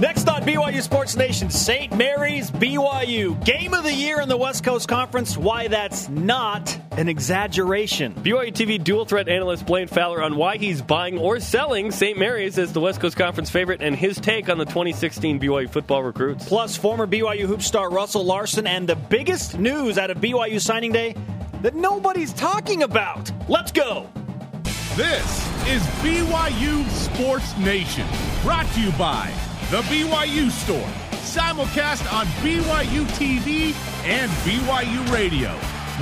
Next on BYU Sports Nation, St. Mary's BYU. Game of the year in the West Coast Conference. Why that's not an exaggeration. BYU TV dual threat analyst Blaine Fowler on why he's buying or selling St. Mary's as the West Coast Conference favorite and his take on the 2016 BYU football recruits. Plus, former BYU hoop star Russell Larson and the biggest news out of BYU signing day that nobody's talking about. Let's go. This is BYU Sports Nation, brought to you by The BYU Store, simulcast on BYU TV and BYU Radio.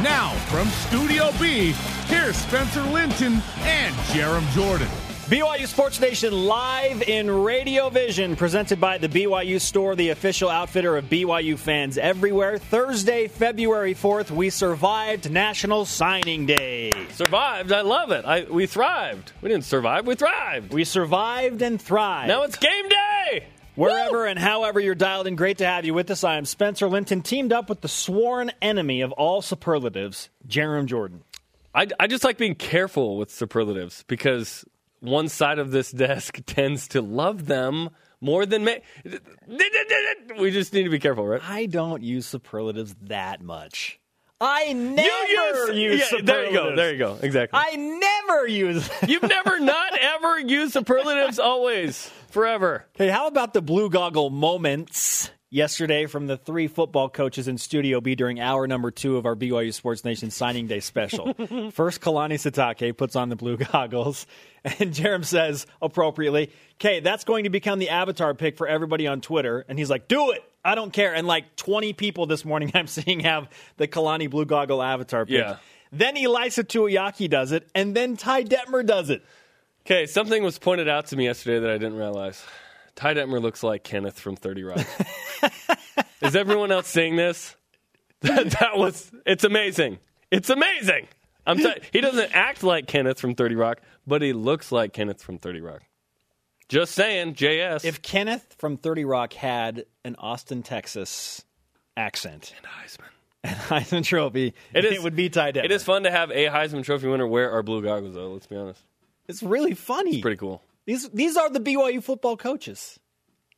Now, from Studio B, here's Spencer Linton and Jarom Jordan. BYU Sports Nation live in Radio Vision, presented by the BYU Store, the official outfitter of BYU fans everywhere. Thursday, February 4th, we survived National Signing Day. Survived. I love it. I, we thrived. We didn't survive. We thrived. We survived and thrived. Now it's game day. Wherever Woo! and however you're dialed in, great to have you with us. I am Spencer Linton, teamed up with the sworn enemy of all superlatives, Jarom Jordan. I, I just like being careful with superlatives because one side of this desk tends to love them more than me. We just need to be careful, right? I don't use superlatives that much. I never you use, yeah, superlatives. There you go. There you go. Exactly. I never use. You've never not ever used superlatives. Always, forever. Hey, how about the blue goggle moments yesterday from the three football coaches in Studio B during hour number two of our BYU Sports Nation signing day special? First, Kalani Sitake puts on the blue goggles, and Jarom says appropriately, "Okay, that's going to become the avatar pick for everybody on Twitter." And he's like, "Do it." I don't care. And like 20 people this morning I'm seeing have the Kalani blue goggle avatar pick. Yeah. Then Ilaisa Tuiaki does it, and then Ty Detmer does it. Okay, something was pointed out to me yesterday that I didn't realize. Ty Detmer looks like Kenneth from 30 Rock. Is everyone else seeing this? That, that was, it's amazing. It's amazing. I'm t- he doesn't act like Kenneth from 30 Rock, but he looks like Kenneth from 30 Rock. Just saying, JS. If Kenneth from 30 Rock had an Austin, Texas accent and Heisman. and Heisman Trophy, It it, is- would be Ty Detmer. It is fun to have a Heisman Trophy winner wear our blue goggles, though, let's be honest. It's really funny. Pretty cool. These these are the BYU football coaches.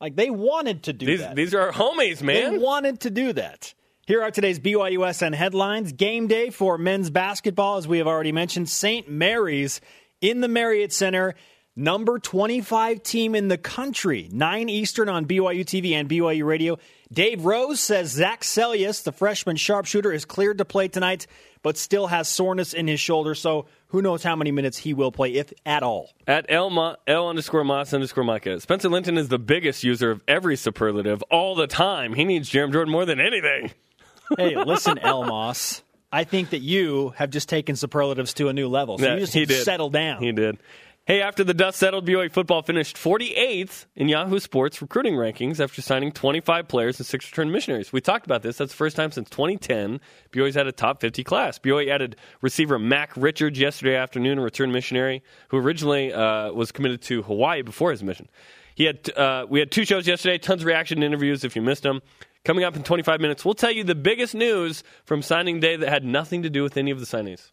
Like they wanted to do These, that. these are our homies, man. they wanted to do that. Here are today's BYUSN headlines. Game day for men's basketball, as we have already mentioned. St. Mary's in the Marriott Center, number 25 team in the country. 9 Eastern on BYU TV and BYU Radio. Dave Rose says Zach Seljaas, the freshman sharpshooter, is cleared to play tonight, but still has soreness in his shoulder. So who knows how many minutes he will play, if at all. At L, L underscore Moss underscore Micah. Spencer Linton is the biggest user of every superlative all the time. He needs Jarom Jordan more than anything. hey, listen, Elmos. I think that you have just taken superlatives to a new level. So Yeah, you just he did. settle down. He did. Hey, after the dust settled, BYU football finished 48th in Yahoo Sports recruiting rankings after signing 25 players and six return missionaries. We talked about this. That's the first time since 2010 BYU's had a top 50 class. BYU added receiver Mac Richards yesterday afternoon, a return missionary who originally uh, was committed to Hawaii before his mission. He had uh, we had two shows yesterday, tons of reaction interviews. If you missed them, coming up in 25 minutes, we'll tell you the biggest news from signing day that had nothing to do with any of the signees.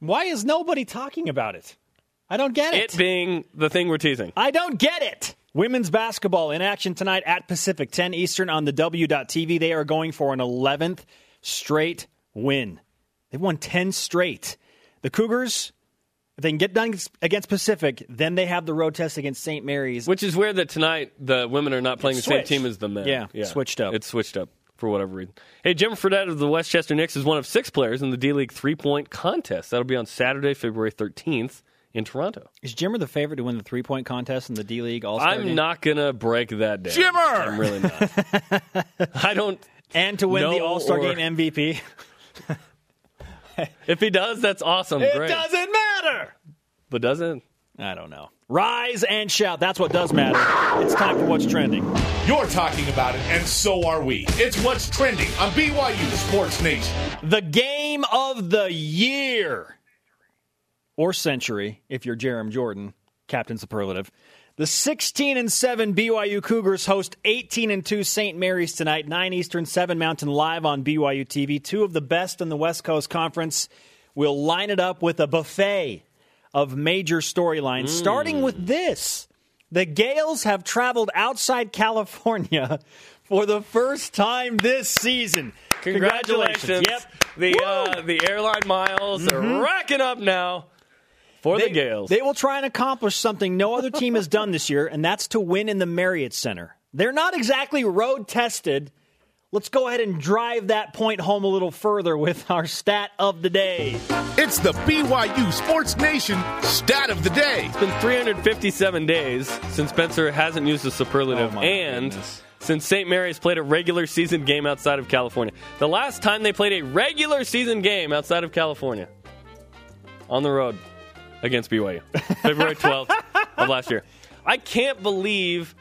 Why is nobody talking about it? I don't get it. It being the thing we're teasing. I don't get it. Women's basketball in action tonight at Pacific 10 Eastern on the W.TV. They are going for an 11th straight win. They've won 10 straight. The Cougars, if they can get done against Pacific, then they have the road test against St. Mary's. Which is where that tonight the women are not playing the same team as the men. Yeah, switched up. It's switched up for whatever reason. Hey, Jim Fredette of the Westchester Knicks is one of six players in the D League three point contest. That'll be on Saturday, February 13th in Toronto. Is Jimmer the favorite to win the three point contest in the D League All Star Game? I'm not going to break that down. Jimmer! I'm really not. I don't. And to win the All Star or- Game MVP. If he does, that's awesome. It Great. doesn't matter. But doesn't? I don't know. Rise and shout. That's what does matter. It's time for what's trending. You're talking about it, and so are we. It's what's trending on BYU Sports Nation. The game of the year or century, if you're Jarom Jordan, Captain Superlative. The 16 and 7 BYU Cougars host 18 and 2 St. Mary's tonight, 9 Eastern, 7 Mountain live on BYU TV. Two of the best in the West Coast Conference will line it up with a buffet of major storylines, starting with this. The Gaels have traveled outside California for the first time this season. Congratulations. Yep. The uh, the airline miles are racking up now for the Gaels. they will try and accomplish something no other team has done this year, and that's to win in the Marriott Center. They're not exactly road tested. Let's go ahead and drive that point home a little further with our stat of the day. It's the BYU Sports Nation stat of the day. It's been 357 days since Spencer hasn't used the superlative, Oh, and goodness. since St. Mary's played a regular season game outside of California. The last time they played a regular season game outside of California on the road against BYU, February 12th of last year. I can't believe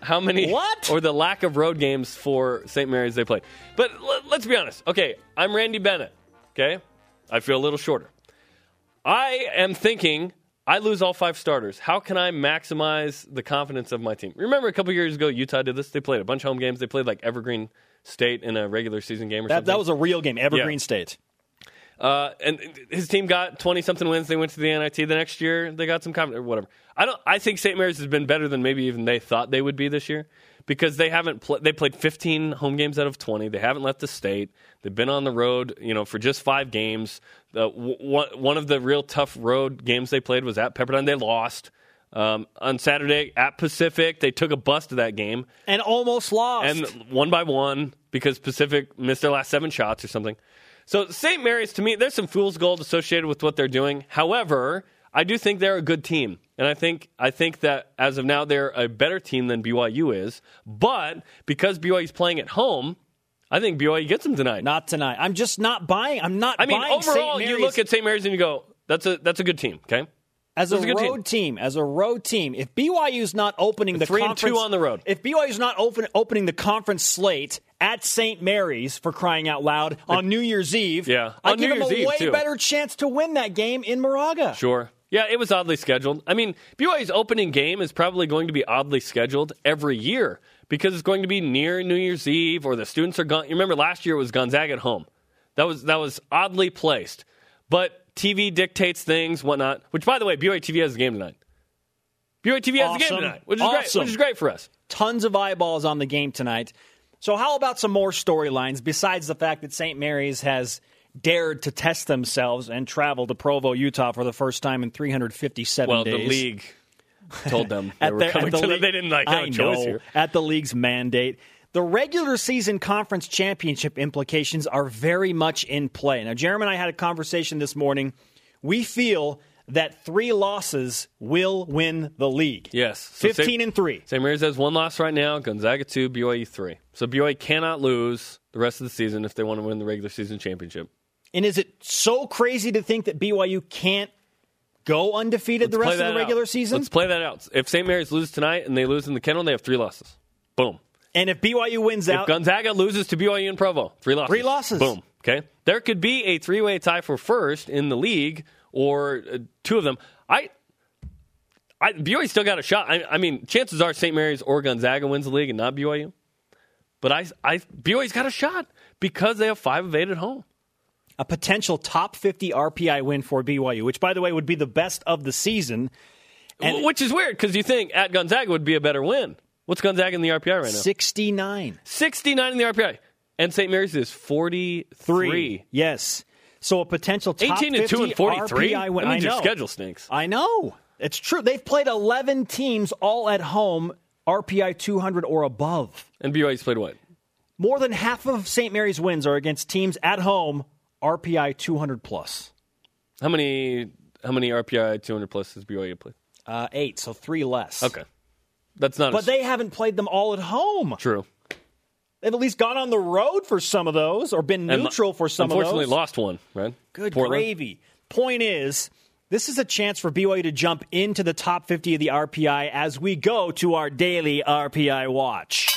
how many What? or the lack of road games for St. Mary's they played. But l- let's be honest. Okay, I'm Randy Bennett. Okay, I feel a little shorter. I am thinking I lose all five starters. How can I maximize the confidence of my team? Remember a couple years ago, Utah did this. They played a bunch of home games. They played like Evergreen State in a regular season game or That, something. that was a real game, Evergreen Yeah. State. Uh, and his team got twenty something wins. They went to the NIT the next year. They got some confidence or whatever. I don't. I think St. Mary's has been better than maybe even they thought they would be this year because they haven't. Pl- they played fifteen home games out of twenty. They haven't left the state. They've been on the road, you know, for just five games. The, w- one, one of the real tough road games they played was at Pepperdine. They lost. Um, on Saturday at Pacific, they took a bus to that game And almost lost. and one by one because Pacific missed their last seven shots or something. So St. Mary's, to me, there's some fool's gold associated with what they're doing. However, I do think they're a good team, and I think I think that as of now they're a better team than BYU is. But because BYU is playing at home, I think BYU gets them tonight. not tonight. I'm just not buying. I'm not I mean, overall, you look at St. Mary's and you go, "That's a that's a good team." Okay, as a a road team. As a road team, if BYU's not opening the Three and conference two on the road. if BYU's not open, opening the conference slate at St. Mary's for crying out loud on New Year's Eve, Yeah, I give New them a Eve, way too. better chance to win that game in Moraga. Sure. Yeah, it was oddly scheduled. I mean, BYU's opening game is probably going to be oddly scheduled every year because it's going to be near New Year's Eve or the students are gone. You remember last year it was Gonzaga at home. That was that was oddly placed. But TV dictates things, whatnot. Which, by the way, BYU TV has a game tonight. BYU TV has a game tonight, which is great. Which is great for us. Tons of eyeballs on the game tonight. So, how about some more storylines besides the fact that St. Mary's has dared to test themselves and travel to Provo, Utah for the first time in 357 Well, days? the league told them they at were coming the to league- They didn't like have I a choice know, here. At the league's mandate. The regular season conference championship implications are very much in play. Now, Jeremy and I had a conversation this morning. We feel that three losses will win the league. Yes. So 15 St. and 3. St. Mary's has one loss right now, Gonzaga 2, BYU 3. So BYU cannot lose the rest of the season if they want to win the regular season championship. And is it so crazy to think that BYU can't go undefeated the Let's rest of the regular out. season? Let's play that out. If St. Mary's loses tonight and they lose in the kennel, they have three losses. Boom. And if BYU wins If out, Gonzaga loses to BYU and Provo, three losses. Three losses. Boom. Okay. There could be a three-way tie for first in the league, or uh, two of them. I, I BYU still got a shot. I, I mean, chances are St. Mary's or Gonzaga wins the league and not BYU. But I, I BYU's got a shot because they have five of eight at home. a potential top 50 RPI win for BYU, which, by the way, would be the best of the season. And- Which is weird because you think at Gonzaga would be a better win. What's Gonzaga in the RPI right now? 69. 69 in the RPI. And St. Mary's is 43. Three. Yes. So a potential top 18 and 2 and 43. RPI win. That means I your know. schedule stinks. I know. It's true. They've played 11 teams all at home, RPI 200 or above. And BYU's played what? More than half of St. Mary's wins are against teams at home, RPI 200 plus. How many how many RPI 200 plus has BYU played? Uh, eight, so three less. Okay. That's not But as they haven't played them all at home. true. They've at least gone on the road for some of those or been And neutral for some of those. Unfortunately, lost one, right? Good Portland. gravy. Point is, this is a chance for BYU to jump into the top 50 of the RPI as we go to our daily RPI watch.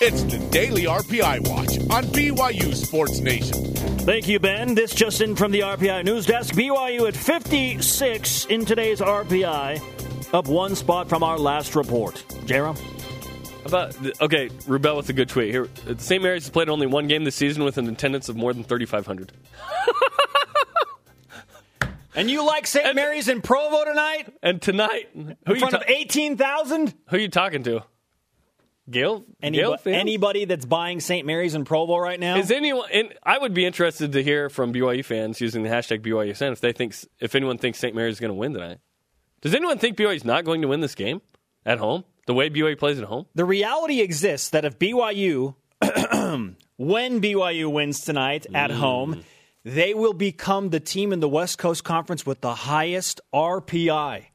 It's the Daily RPI Watch on BYU Sports Nation. Thank you, Ben. This just in from the RPI news desk. BYU at 56 in today's RPI, up one spot from our last report. Jarom? About okay, Rubel with a good tweet here. St. Mary's has played only one game this season with an attendance of more than 3,500. And you like St. And- Mary's in Provo tonight? And tonight, who In front ta- of 18,000? who are you talking to? Gael? Anybo- Gael fans? anybody that's buying St. Mary's in Provo right now? Is anyone? And I would be interested to hear from BYU fans using the hashtag BYUSN if they think if anyone thinks St. Mary's is going to win tonight. Does anyone think BYU is not going to win this game at home? The way BYU plays at home? the reality exists that if BYU, when BYU wins tonight at Mm. home, they will become the team in the West Coast Conference with the highest RPI.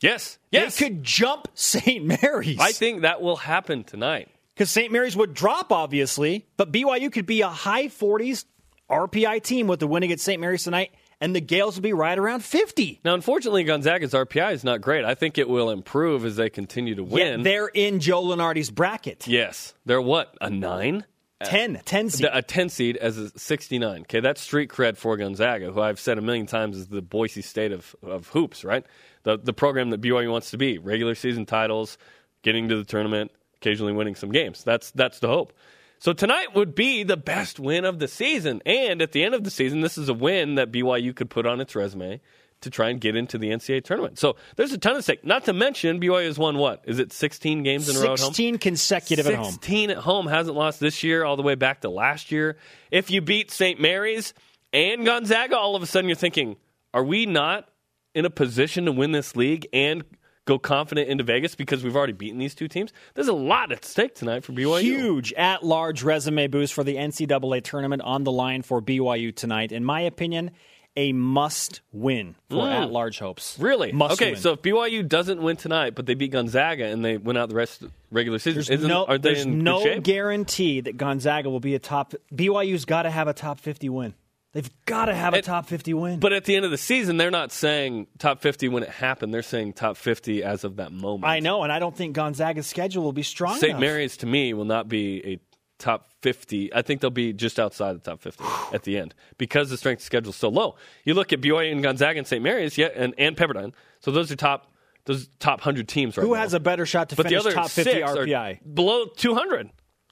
Yes. Yes. They could jump St. Mary's. I think that will happen tonight. because St. Mary's would drop, obviously, but BYU could be a high 40s RPI team with the win against St. Mary's tonight, and the Gaels will be right around 50. Now, unfortunately, Gonzaga's RPI is not great. I think it will improve as they continue to Yet win. they're in Joe Lunardi's bracket. yes. They're what? A nine? 10, 10 seed. a 10 seed as a 69. Okay, that's street cred for Gonzaga, who I've said a million times is the Boise State of, of hoops, right? The, the program that BYU wants to be regular season titles, getting to the tournament, occasionally winning some games. That's, that's the hope. So tonight would be the best win of the season. And at the end of the season, this is a win that BYU could put on its resume to try and get into the NCAA tournament. So there's a ton of stake. Not to mention, BYU has won what? Is it 16 games in a row at home? 16 consecutive at home. 16 at home hasn't lost this year all the way back to last year. If you beat St. Mary's and Gonzaga, all of a sudden you're thinking, are we not in a position to win this league and go confident into Vegas because we've already beaten these two teams? There's a lot at stake tonight for BYU. Huge at large resume boost for the NCAA tournament on the line for BYU tonight. In my opinion, a must win for at large hopes. Mm. Really? Must okay, win. so if BYU doesn't win tonight, but they beat Gonzaga and they win out the rest of the regular season, There's isn't, no, are they there's no guarantee that Gonzaga will be a top. BYU's got to have a top 50 win. They've got to have a It- top 50 win. But at the end of the season, they're not saying top 50 when it happened. They're saying top 50 as of that moment. I know, and I don't think Gonzaga's schedule will be strong St. enough. Mary's to me will not be a top 50. I think they'll be just outside the top 50 at the end because the strength of schedule is so low. You look at BYU and Gonzaga and St. Mary's, yeah, and, and Pepperdine. So those are top those top 100 teams right Who now. has a better shot to but the finish other top 50 six are RPI? below 200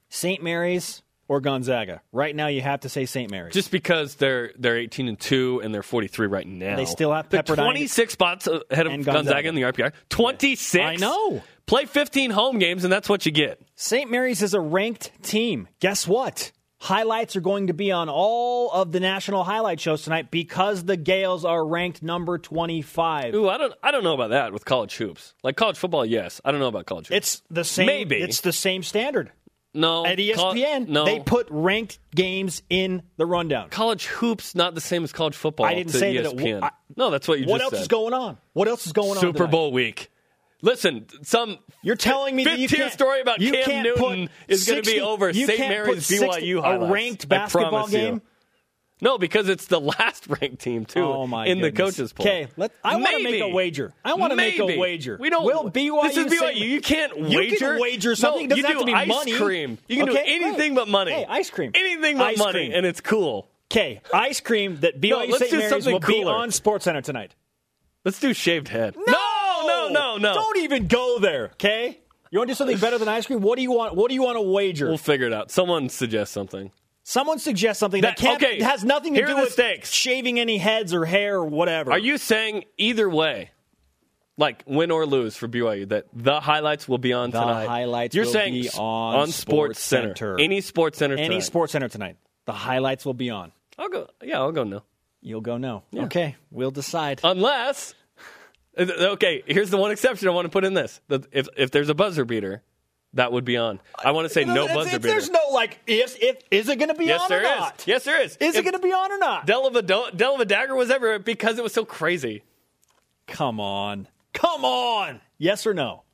St. Mary's or Gonzaga? Right now, you have to say St. Mary's. just because they're they're 18 and 2 and they're 43 right now. They still have They're 26 spots ahead of Gonzaga. Gonzaga. in the RPI. 26. I know. Play 15 home games and that's what you get. St. Mary's is a ranked team. Guess what? Highlights are going to be on all of the national highlight shows tonight because the Gaels are ranked number 25. Ooh, I don't I don't know about that with college hoops. Like college football, yes. I don't know about college hoops. It's the same. Maybe. It's the same standard. No At E col- ESPN, no, they put ranked games in the rundown. college hoops not the same as college football. I didn't say that it w- I- no, that's what you just said. What else said. is going on? What else is going on? Super? Bowl week. Listen, some You're telling me that you can't, story about Cam Newton is going to be over St. Mary's put 60 BYU highlights. A ranked basketball game. you. No, because it's the last ranked team too Oh my in the coaches poll. Okay, let- I wanna make a wager. I wanna make a wager. We don't. Will BYU This is BYU. say- You can't wager. You can wager something. It doesn't you have to be ice money. cream. You can Okay, do anything hey. but money. Hey, ice cream. Anything but Ice money, cream. and it's cool. Okay, ice cream that BYU let's St. Mary's will be cooler. on SportsCenter tonight. Let's do shaved head. No, no, no, no. Don't even go there. Okay. You want to do something better than ice cream? What do you want? What do you want to wager? We'll figure it out. Someone suggest something. Someone suggest something that, That- can't okay, has nothing to do with stakes. shaving any heads or hair or whatever. Are you saying either way, like win or lose for BYU, that the highlights will be on The tonight? highlights You're will saying be s- on Sports Center. SportsCenter. any Sports Center, any tonight. Sports Center tonight? The highlights will be on. I'll go. Yeah, I'll go no. You'll go no. Okay, we'll decide. Unless, okay, here's the one exception I want to put in this: if if there's a buzzer beater, that would be on. I want to say no It's- buzzer beater. There's no like if if is it going to be yes, on there or is. not? Yes, there is. Is it going to be on or not? Dell of a Do- Dell of a dagger was ever because it was so crazy. Come on, come on. Yes or no?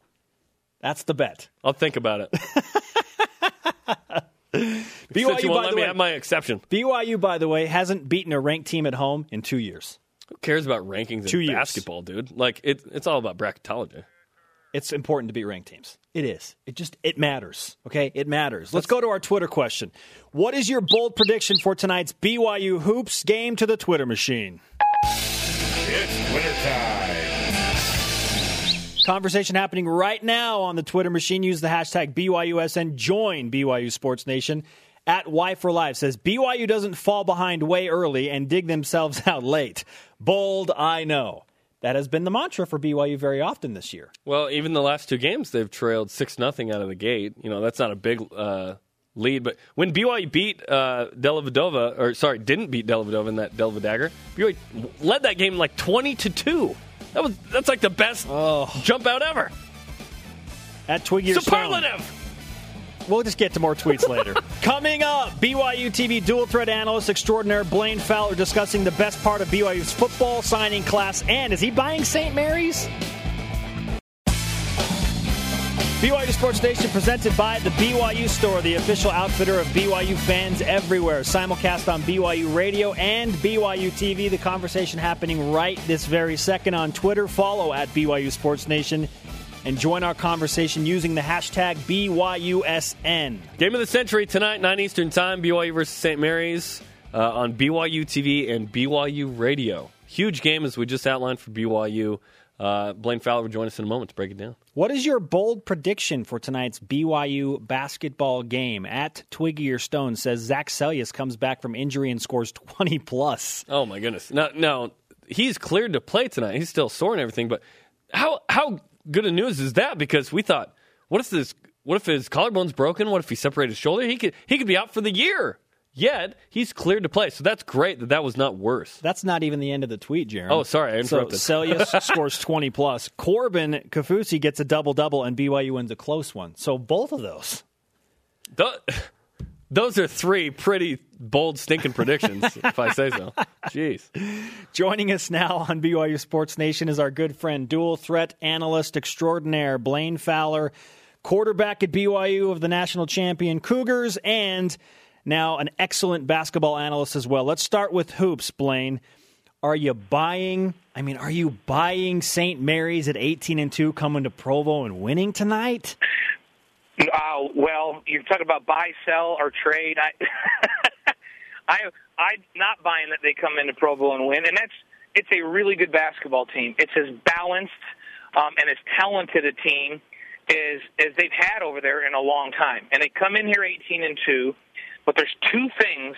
That's the bet. I'll think about it. BYU, by let the me way, have my exception. BYU, by the way, hasn't beaten a ranked team at home in two years. Who cares about rankings Two in years. basketball, dude? Like it, it's all about bracketology. It's important to beat ranked teams. It is. It just it matters. Okay, it matters. Let's go to our Twitter question. What is your bold prediction for tonight's BYU hoops game to the Twitter machine? It's Twitter time. Conversation happening right now on the Twitter machine. Use the hashtag BYUSN. Join BYU Sports Nation At Y for Life says BYU doesn't fall behind way early and dig themselves out late. Bold, I know. That has been the mantra for BYU very often this year. Well, even the last two games, they've trailed six nothing out of the gate. You know, that's not a big uh, lead, but when BYU beat uh, Dellavedova, or sorry, didn't beat Dellavedova in that Delva Dagger, BYU led that game like twenty to two. That was that's like the best oh. jump out ever. At Twiggy Superlative. We'll just get to more tweets later. Coming up, BYU TV dual threat analyst extraordinaire Blaine Fowler discussing the best part of BYU's football signing class. And is he buying St. Mary's? BYU Sports Nation presented by the BYU Store, the official outfitter of BYU fans everywhere. Simulcast on BYU Radio and BYU TV. The conversation happening right this very second on Twitter. Follow at BYU Sports Nation and join our conversation using the hashtag BYUSN. Game of the century tonight, 9 Eastern Time, BYU versus St. Mary's uh, on BYU TV and BYU Radio. Huge game as we just outlined for BYU. Uh, Blaine Fowler will join us in a moment to break it down. What is your bold prediction for tonight's BYU basketball game? At Twiggy or Stone says Zach Seljaas comes back from injury and scores 20 plus. Oh, my goodness. Now, he's cleared to play tonight. He's still sore and everything, but how, how good of news is that? Because we thought, what if this? What if his collarbone's broken? What if he separated his shoulder? He could he could be out for the year. Yet he's cleared to play, so that's great that that was not worse. That's not even the end of the tweet, Jarom. Oh, sorry, I interrupted. So Seljaas scores twenty plus. Corbin Kaufusi gets a double double, and BYU wins a close one. So both of those. The, those are three pretty bold, stinking predictions, if I say so. Jeez. Joining us now on BYU Sports Nation is our good friend, dual threat analyst extraordinaire, Blaine Fowler, quarterback at BYU of the national champion Cougars, and now an excellent basketball analyst as well. Let's start with hoops, Blaine. Are you buying? I mean, are you buying St. Mary's at 18 and 2 coming to Provo and winning tonight? Uh, well, you're talking about buy, sell, or trade. I, I, I'm not buying that they come into Provo and win, and that's it's a really good basketball team. It's as balanced um, and as talented a team as as they've had over there in a long time. And they come in here 18 and two, but there's two things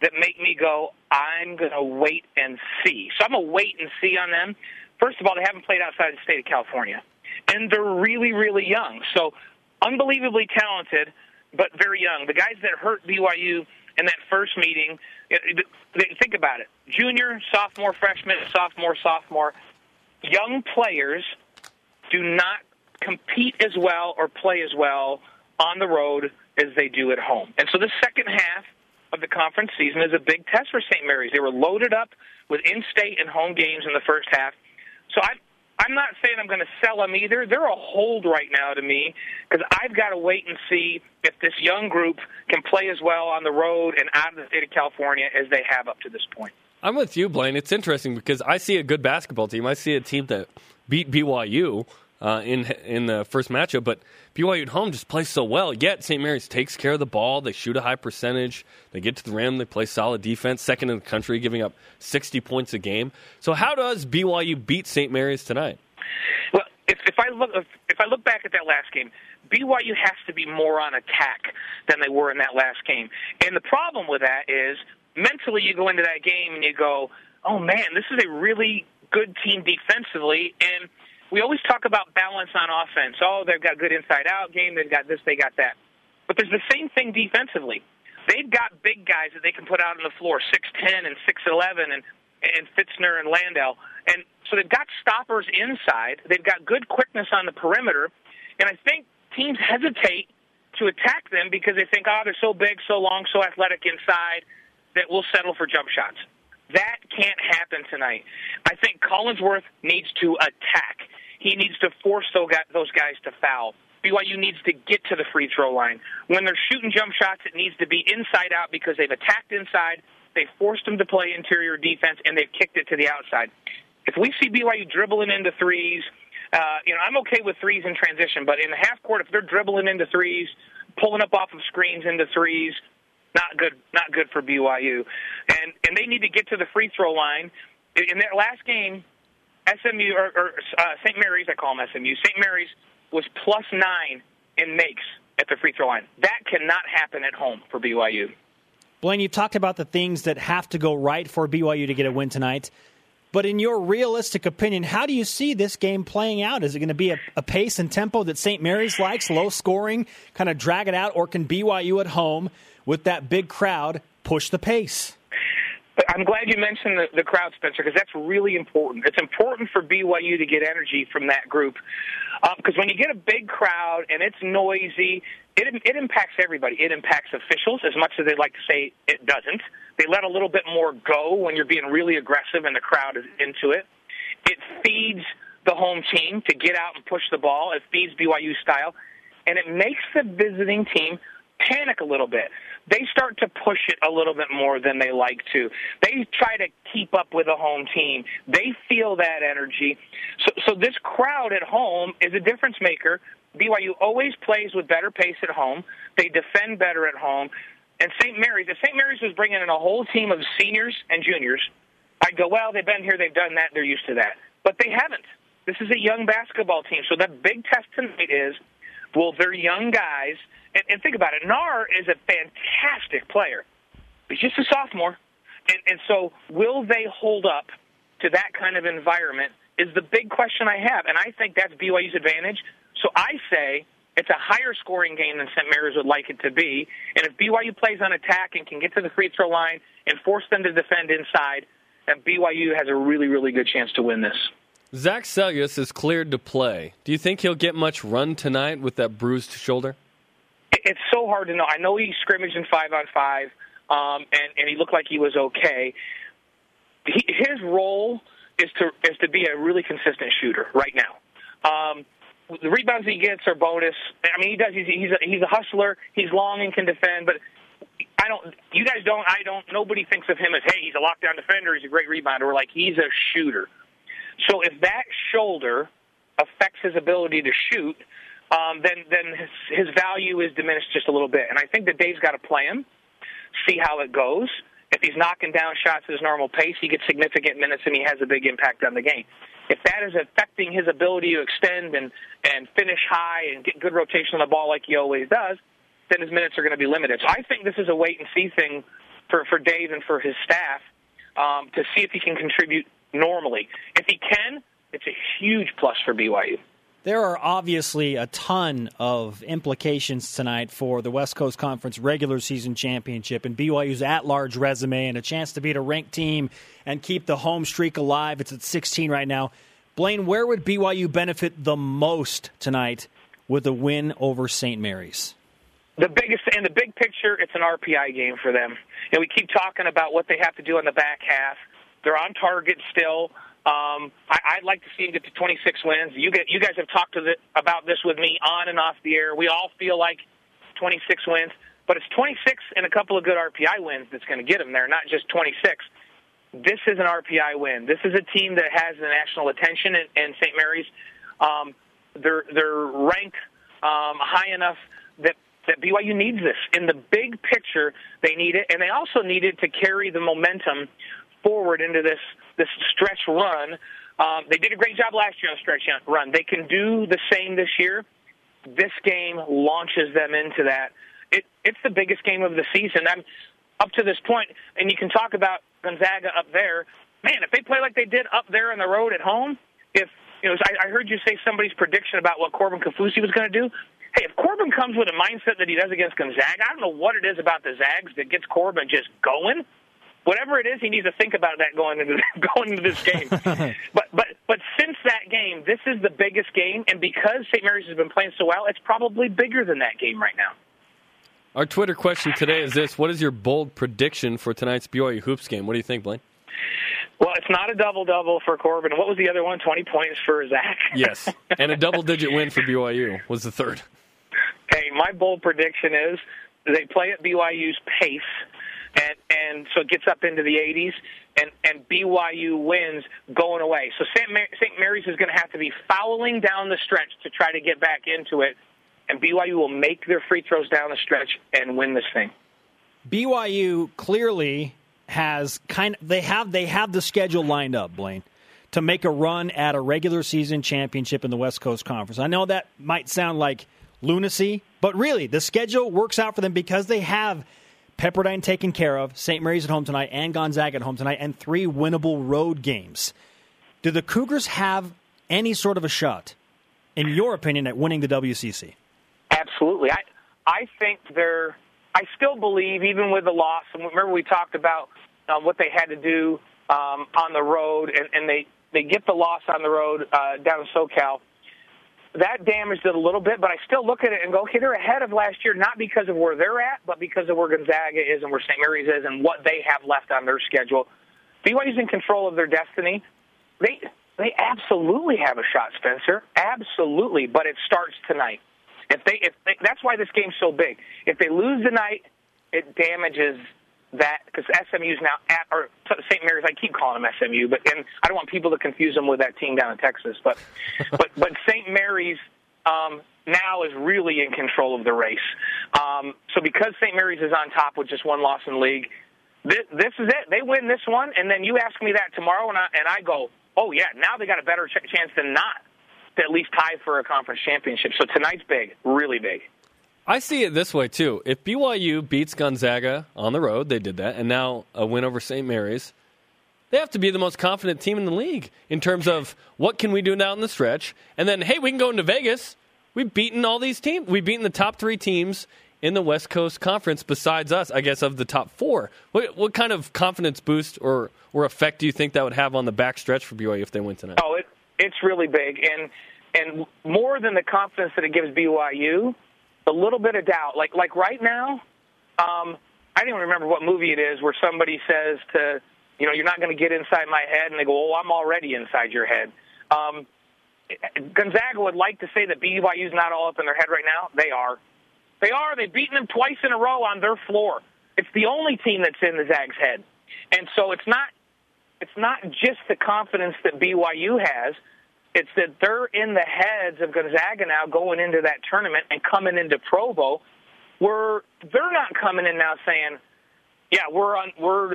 that make me go, I'm going to wait and see. So I'm going to wait and see on them. First of all, they haven't played outside the state of California, and they're really, really young. So unbelievably talented, but very young. The guys that hurt BYU in that first meeting, think about it: junior, sophomore, freshman, sophomore, sophomore. Young players do not compete as well or play as well on the road as they do at home. And so the second half of the conference season is a big test for St. Mary's. They were loaded up with in-state and home games in the first half. So I, I'm not saying I'm going to sell them either. They're a hold right now to me because I've got to wait and see if this young group can play as well on the road and out of the state of California as they have up to this point. I'm with you, Blaine. It's interesting because I see a good basketball team. I see a team that beat BYU uh, in in the first matchup. But BYU at home just plays so well. Yet St. Mary's takes care of the ball. They shoot a high percentage. They get to the rim. They play solid defense, second in the country, giving up 60 points a game. So how does BYU beat St. Mary's tonight? Well, if, if I look if, if I look back at that last game, BYU has to be more on attack than they were in that last game. And the problem with that is mentally you go into that game and you go, "Oh man, this is a really good team defensively." And we always talk about balance on offense. Oh, they've got good inside out game. They've got this, they got that. But there's the same thing defensively. They've got big guys that they can put out on the floor, 6'10 and 6'11 and, and Fitzner and Landale. And so they've got stoppers inside. They've got good quickness on the perimeter. And I think teams hesitate to attack them because they think, oh, they're so big, so long, so athletic inside that we'll settle for jump shots. That can't happen tonight. I think Collinsworth needs to attack. He needs to force those guys to foul. BYU needs to get to the free throw line. When they're shooting jump shots, it needs to be inside out because they've attacked inside, they've forced them to play interior defense, and they've kicked it to the outside. If we see BYU dribbling into threes, uh, you know, I'm okay with threes in transition, but in the half court, if they're dribbling into threes, pulling up off of screens into threes, not good, not good for BYU. And and they need to get to the free throw line. In that last game, SMU or, or uh, St. Mary's, I call them SMU. St. Mary's was plus nine in makes at the free throw line. That cannot happen at home for BYU. Blaine, you've talked about the things that have to go right for BYU to get a win tonight. But in your realistic opinion, how do you see this game playing out? Is it going to be a, a pace and tempo that St. Mary's likes, low scoring, kind of drag it out, or can BYU at home with that big crowd push the pace? I'm glad you mentioned the, the crowd, Spencer, because that's really important. It's important for BYU to get energy from that group because um, when you get a big crowd and it's noisy, it it impacts everybody. It impacts officials as much as they like to say it doesn't. They let a little bit more go when you're being really aggressive and the crowd is into it. It feeds the home team to get out and push the ball. It feeds BYU style, and it makes the visiting team panic a little bit they start to push it a little bit more than they like to. They try to keep up with the home team. They feel that energy. So, so this crowd at home is a difference maker. BYU always plays with better pace at home. They defend better at home. And St. Mary's, if St. Mary's was bringing in a whole team of seniors and juniors, I'd go, well, they've been here, they've done that, they're used to that. But they haven't. This is a young basketball team. So the big test tonight is will their young guys – and, and think about it. Naar is a fantastic player. He's just a sophomore. And, and so, will they hold up to that kind of environment? Is the big question I have. And I think that's BYU's advantage. So I say it's a higher scoring game than St. Mary's would like it to be. And if BYU plays on attack and can get to the free throw line and force them to defend inside, then BYU has a really, really good chance to win this. Zach Seljaas is cleared to play. Do you think he'll get much run tonight with that bruised shoulder? It's so hard to know. I know he scrimmaged in five on five, um, and and he looked like he was okay. He, his role is to is to be a really consistent shooter right now. Um, the rebounds he gets are bonus. I mean, he does. He's he's a, he's a hustler. He's long and can defend, but I don't. You guys don't. I don't. Nobody thinks of him as hey, he's a lockdown defender. He's a great rebounder. Like he's a shooter. So if that shoulder affects his ability to shoot, um, then then his, his value is diminished just a little bit. And I think that Dave's got to play him, see how it goes. If he's knocking down shots at his normal pace, he gets significant minutes and he has a big impact on the game. If that is affecting his ability to extend and and finish high and get good rotation on the ball like he always does, then his minutes are going to be limited. So I think this is a wait and see thing for for Dave and for his staff um, to see if he can contribute normally. If he can, it's a huge plus for BYU. There are obviously a ton of implications tonight for the West Coast Conference regular season championship and BYU's at large resume and a chance to beat a ranked team and keep the home streak alive. It's at 16 right now. Blaine, where would BYU benefit the most tonight with a win over St. Mary's? The biggest, in the big picture, it's an RPI game for them. And we keep talking about what they have to do in the back half. They're on target still. Um, I, I'd like to see him get to 26 wins. You get, you guys have talked the, about this with me on and off the air. We all feel like 26 wins, but it's 26 and a couple of good RPI wins that's going to get them there, not just 26. This is an RPI win. This is a team that has the national attention, and, and St. Mary's, um, they're they're ranked um, high enough that that BYU needs this. In the big picture, they need it, and they also need it to carry the momentum forward into this this stretch run. Um, they did a great job last year on stretch run. They can do the same this year. This game launches them into that. It, it's the biggest game of the season. I'm up to this point, and you can talk about Gonzaga up there. Man, if they play like they did up there on the road at home, if you know, I, I heard you say somebody's prediction about what Corbin Kaufusi was going to do. Hey, if Corbin comes with a mindset that he does against Gonzaga, I don't know what it is about the Zags that gets Corbin just going whatever it is, he needs to think about that going into going into this game. but but but since that game, this is the biggest game, and because St. Mary's has been playing so well, it's probably bigger than that game right now. Our Twitter question today is this: What is your bold prediction for tonight's BYU hoops game? What do you think, Blaine? Well, it's not a double double for Corbin. What was the other one? Twenty points for Zach. yes, and a double digit win for BYU was the third. Hey, my bold prediction is they play at BYU's pace and and so it gets up into the 80s, and and BYU wins going away. So St. Mar- St. Mary's is going to have to be fouling down the stretch to try to get back into it, and BYU will make their free throws down the stretch and win this thing. BYU clearly has kind of, they have they have the schedule lined up, Blaine, to make a run at a regular season championship in the West Coast Conference. I know that might sound like lunacy. But really, the schedule works out for them because they have Pepperdine taken care of, St. Mary's at home tonight, and Gonzaga at home tonight, and three winnable road games. Do the Cougars have any sort of a shot, in your opinion, at winning the WCC? Absolutely. I I think they're. I still believe, even with the loss, and remember we talked about uh, what they had to do um, on the road, and, and they they get the loss on the road uh, down in SoCal. That damaged it a little bit, but I still look at it and go, okay, they're ahead of last year, not because of where they're at, but because of where Gonzaga is and where St. Mary's is and what they have left on their schedule. BYU's in control of their destiny. They they absolutely have a shot, Spencer. Absolutely, but it starts tonight. If they if they, that's why this game's so big. If they lose tonight, it damages that because SMU's now at or St. Mary's. I keep calling them SMU, but and I don't want people to confuse them with that team down in Texas. But but but St. Mary's um, now is really in control of the race. Um, so because St. Mary's is on top with just one loss in league, this, this is it. They win this one, and then you ask me that tomorrow, and I and I go, oh yeah, now they got a better ch- chance than not to at least tie for a conference championship. So tonight's big, really big. I see it this way too. If BYU beats Gonzaga on the road, they did that, and now a win over St. Mary's, they have to be the most confident team in the league in terms of what can we do now in the stretch, and then hey, we can go into Vegas. We've beaten all these teams. We've beaten the top three teams in the West Coast Conference besides us, I guess, of the top four. What, what kind of confidence boost or, or effect do you think that would have on the back stretch for BYU if they win tonight? Oh, it, it's really big, and and more than the confidence that it gives BYU a little bit of doubt. Like like right now, um, I don't even remember what movie it is where somebody says to you know you're not going to get inside my head, and they go, oh, I'm already inside your head. Um, Gonzaga would like to say that BYU's not all up in their head right now. They are. They are. They've beaten them twice in a row on their floor. It's the only team that's in the Zags' head, and so it's not. It's not just the confidence that BYU has. It's that they're in the heads of Gonzaga now going into that tournament and coming into Provo, where they're not coming in now saying, "Yeah, we're un- we're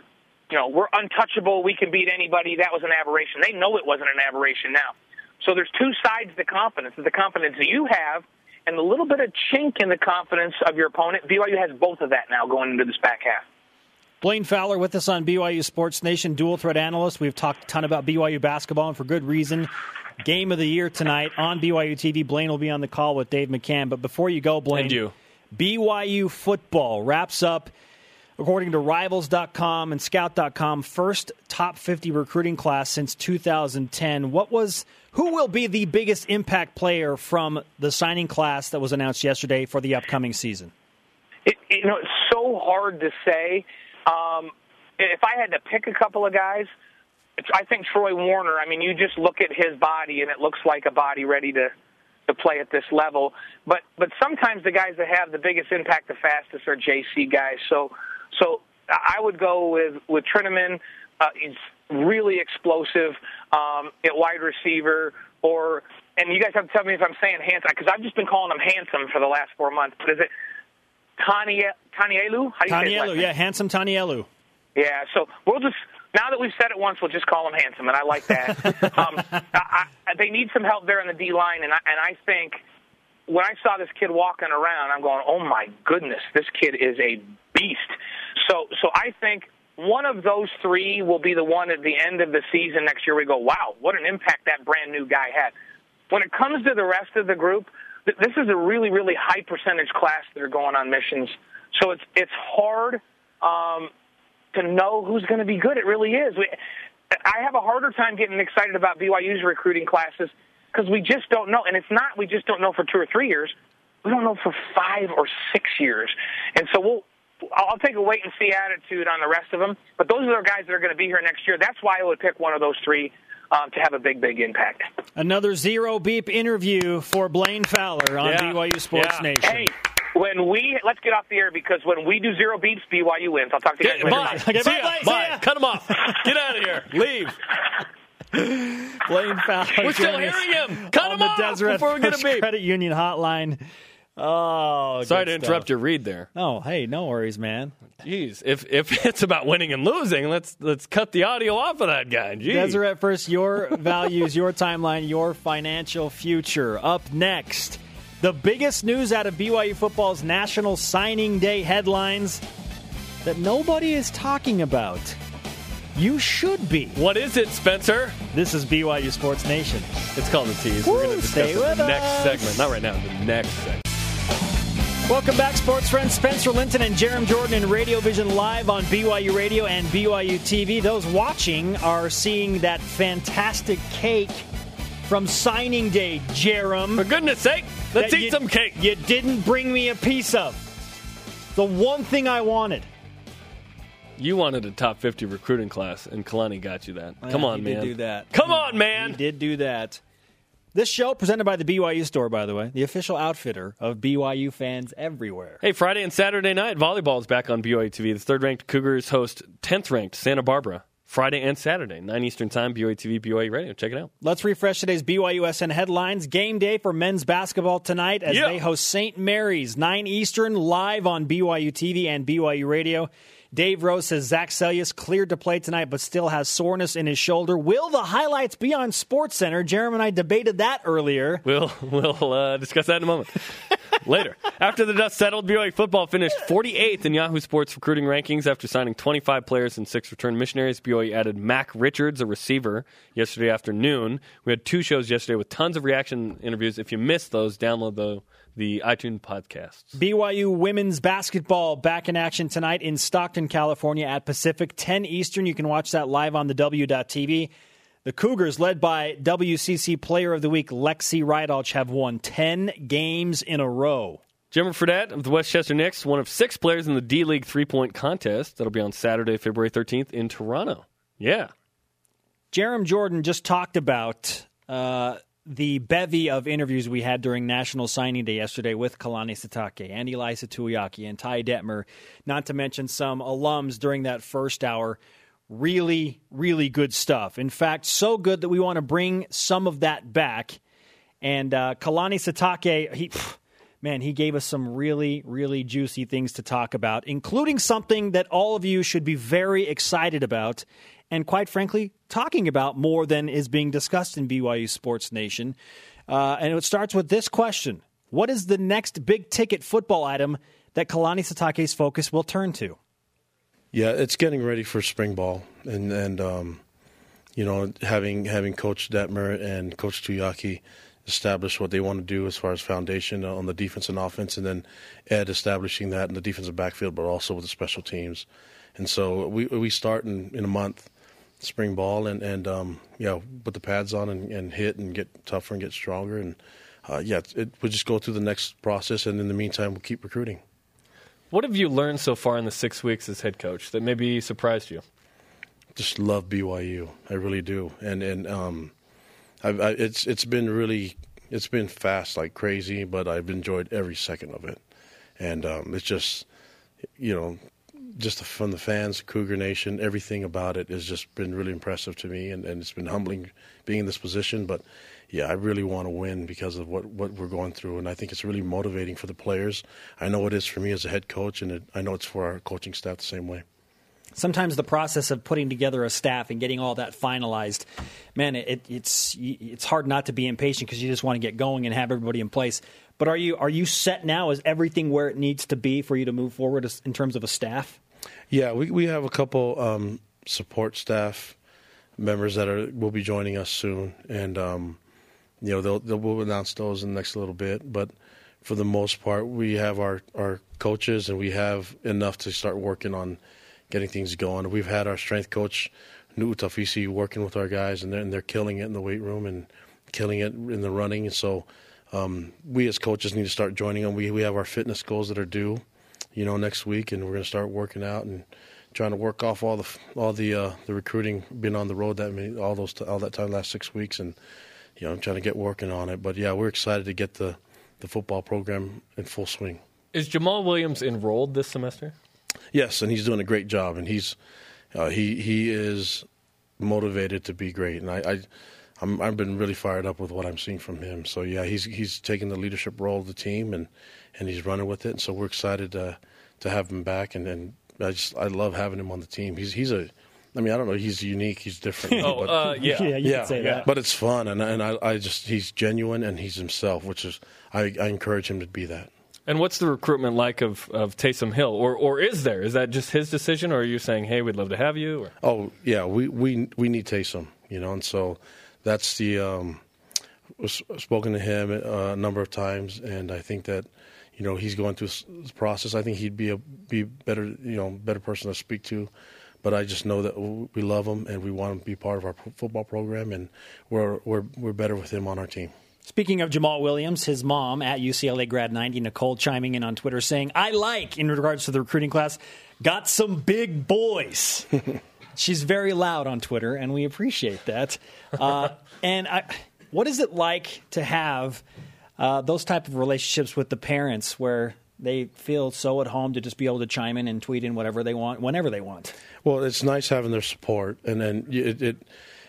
you know we're untouchable. We can beat anybody." That was an aberration. They know it wasn't an aberration now. So there's two sides to confidence: the confidence that you have, and the little bit of chink in the confidence of your opponent. BYU has both of that now going into this back half. Blaine Fowler with us on BYU Sports Nation, dual threat analyst. We've talked a ton about BYU basketball, and for good reason. Game of the year tonight on BYU TV. Blaine will be on the call with Dave McCann. But before you go, Blaine, And you. BYU football wraps up, according to Rivals.com and Scout.com, first top 50 recruiting class since 2010. What was who will be the biggest impact player from the signing class that was announced yesterday for the upcoming season? It, you know, it's so hard to say. Um, if I had to pick a couple of guys, I think Troy Warner. I mean, you just look at his body, and it looks like a body ready to to play at this level. But but sometimes the guys that have the biggest impact the fastest are JC guys. So so I would go with with Trinnaman. Uh, he's really explosive um, at wide receiver. Or and you guys have to tell me if I'm saying handsome because I've just been calling him handsome for the last four months. But is it Tani Tanielu? How do you say his last Tanielu, yeah, handsome Tanielu. Yeah, so we'll just now that we've said it once, we'll just call him handsome, and I like that. um, I, I, they need some help there in the D line, and I, and I think when I saw this kid walking around, I'm going, oh my goodness, this kid is a beast. So, so I think one of those three will be the one at the end of the season next year. We go, wow, what an impact that brand new guy had. When it comes to the rest of the group, th- this is a really, really high percentage class that are going on missions. So it's it's hard um, to know who's going to be good. It really is. We, I have a harder time getting excited about BYU's recruiting classes because we just don't know. And it's not we just don't know for two or three years. We don't know for five or six years. And so we'll. I'll take a wait and see attitude on the rest of them. But those are the guys that are going to be here next year. That's why I would pick one of those three um, to have a big, big impact. Another zero beep interview for Blaine Fowler on Yeah. BYU Sports Yeah. Nation. Hey, when we let's get off the air because when we do zero beats, BYU wins. I'll talk to you guys Get, later. bye. Bye, bye, Bye. Cut him off. Get out of here. Leave. Blaine Fowler. We're still hearing him. Cut him off Deseret before we get a First beep. Credit Union Hotline. Oh, Sorry good to interrupt your read there. Oh, hey, no worries, man. Jeez, if if it's about winning and losing, let's let's cut the audio off of that guy. Jeez. Deseret First, your values, your timeline, your financial future. Up next, The biggest news out of BYU football's National Signing Day headlines that nobody is talking about. You should be. What is it, Spencer? This is BYU Sports Nation. It's called the tease. Woo, We're going to discuss it in the next us. segment. Not right now, the next segment. Welcome back, sports friends. Spencer Linton and Jarom Jordan in Radio Vision live on BYU Radio and BYU TV. Those watching are seeing that fantastic cake from signing day, Jarom. For goodness sake, let's eat you- some cake. You didn't bring me a piece of. The one thing I wanted. You wanted a top 50 recruiting class, and Kalani got you that. Come Yeah, on, man. Did do that. Come He- on, man. He did do that. This show presented by the BYU Store, by the way, the official outfitter of BYU fans everywhere. Hey, Friday and Saturday night, volleyball is back on BYU TV. The third ranked Cougars host 10th ranked Santa Barbara. Friday and Saturday, 9 Eastern Time, BYU TV, BYU Radio. Check it out. Let's refresh today's BYUSN headlines. Game day for men's basketball tonight as Yeah. they host St. Mary's, 9 Eastern, live on BYU TV and BYU Radio. Dave Rose says Zach Seljaas cleared to play tonight, but still has soreness in his shoulder. Will the highlights be on Sports Center? Jeremy and I debated that earlier. We'll, we'll uh, discuss that in a moment. Later. After the dust settled, BYU football finished 48th in Yahoo Sports recruiting rankings after signing 25 players and six return missionaries. BYU added Mac Richards, a receiver, yesterday afternoon. We had two shows yesterday with tons of reaction interviews. If you missed those, download the, the iTunes podcasts. BYU women's basketball back in action tonight in Stockton, California at Pacific, 10 Eastern. You can watch that live on the W.TV. The Cougars, led by WCC Player of the Week Lexi Rydalch, have won 10 games in a row. Jimmer Fredette of the Westchester Knicks, one of six players in the D League three point contest. That'll be on Saturday, February 13th in Toronto. Yeah. Jarom Jordan just talked about uh, the bevy of interviews we had during National Signing Day yesterday with Kalani Sitake and Ilaisa Tuiaki and Ty Detmer, not to mention some alums during that first hour. Really, really good stuff. In fact, so good that we want to bring some of that back. And uh, Kalani Sitake, he. Man, he gave us some really, really juicy things to talk about, including something that all of you should be very excited about, and quite frankly, talking about more than is being discussed in BYU Sports Nation. Uh, and it starts with this question What is the next big ticket football item that Kalani Sitake's focus will turn to? Yeah, it's getting ready for spring ball, and and um, you know having having Coach Detmer and Coach Tuiaki establish what they want to do as far as foundation on the defense and offense, and then Ed establishing that in the defensive backfield, but also with the special teams. And so we we start in, in a month, spring ball, and and um, yeah, put the pads on and, and hit and get tougher and get stronger, and uh, yeah, it, we'll just go through the next process, and in the meantime, we'll keep recruiting. What have you learned so far in the six weeks as head coach that maybe surprised you? just love BYU. I really do, and and um, I've, I, it's it's been really it's been fast like crazy, but I've enjoyed every second of it, and um, it's just you know just from the fans, Cougar Nation, everything about it has just been really impressive to me, and, and it's been humbling being in this position. But yeah, I really want to win because of what, what we're going through, and I think it's really motivating for the players. I know it is for me as a head coach, and it, I know it's for our coaching staff the same way. sometimes the process of putting together a staff and getting all that finalized, man, it, it's it's hard not to be impatient because you just want to get going and have everybody in place. But are you are you set now? Is everything where it needs to be for you to move forward in terms of a staff? Yeah, we we have a couple um, support staff members that are will be joining us soon, and um, you know they'll, they'll we'll announce those in the next little bit. But for the most part, we have our our coaches, and we have enough to start working on getting things going. We've had our strength coach Nu'u Tafisi working with our guys, and they're, and they're killing it in the weight room and killing it in the running. So um, we as coaches need to start joining them. We we have our fitness goals that are due you know, next week, and we're going to start working out and trying to work off all the all the uh, the recruiting. being on the road that many, all those all that time last six weeks, and you know, I'm trying to get working on it. But yeah, we're excited to get the the football program in full swing. Is Jamal Williams enrolled this semester? Yes, and he's doing a great job, and he's uh, he he is motivated to be great, and I. I I'm, I've been really fired up with what I'm seeing from him. So yeah, he's he's taking the leadership role of the team and, and he's running with it. And so we're excited to to have him back. And, and I just I love having him on the team. He's he's a I mean, I don't know. He's unique. He's different. Oh, but, uh, yeah. yeah, you yeah, could say that. but it's fun, and and I, I just he's genuine and he's himself, which is I, I encourage him to be that. And what's the recruitment like of, of Taysom Hill? Or or is there? Is that just his decision, or are you saying, hey, we'd love to have you? Or? Oh yeah, we we we need Taysom, you know, and so that's the um, was spoken to him uh, a number of times, and I think that you know he's going through this process. I think he'd be a be better you know better person to speak to, but I just know that we love him and we want him to be part of our football program, and we're we're we're better with him on our team. Speaking of Jamal Williams, his mom at UCLA grad 90, Nicole, chiming in on Twitter saying, I like, in regards to the recruiting class, got some big boys. She's very loud on Twitter, and we appreciate that. Uh, and I, what is it like to have uh, those type of relationships with the parents where they feel so at home to just be able to chime in and tweet in whatever they want, whenever they want? Well, it's nice having their support, and then it, it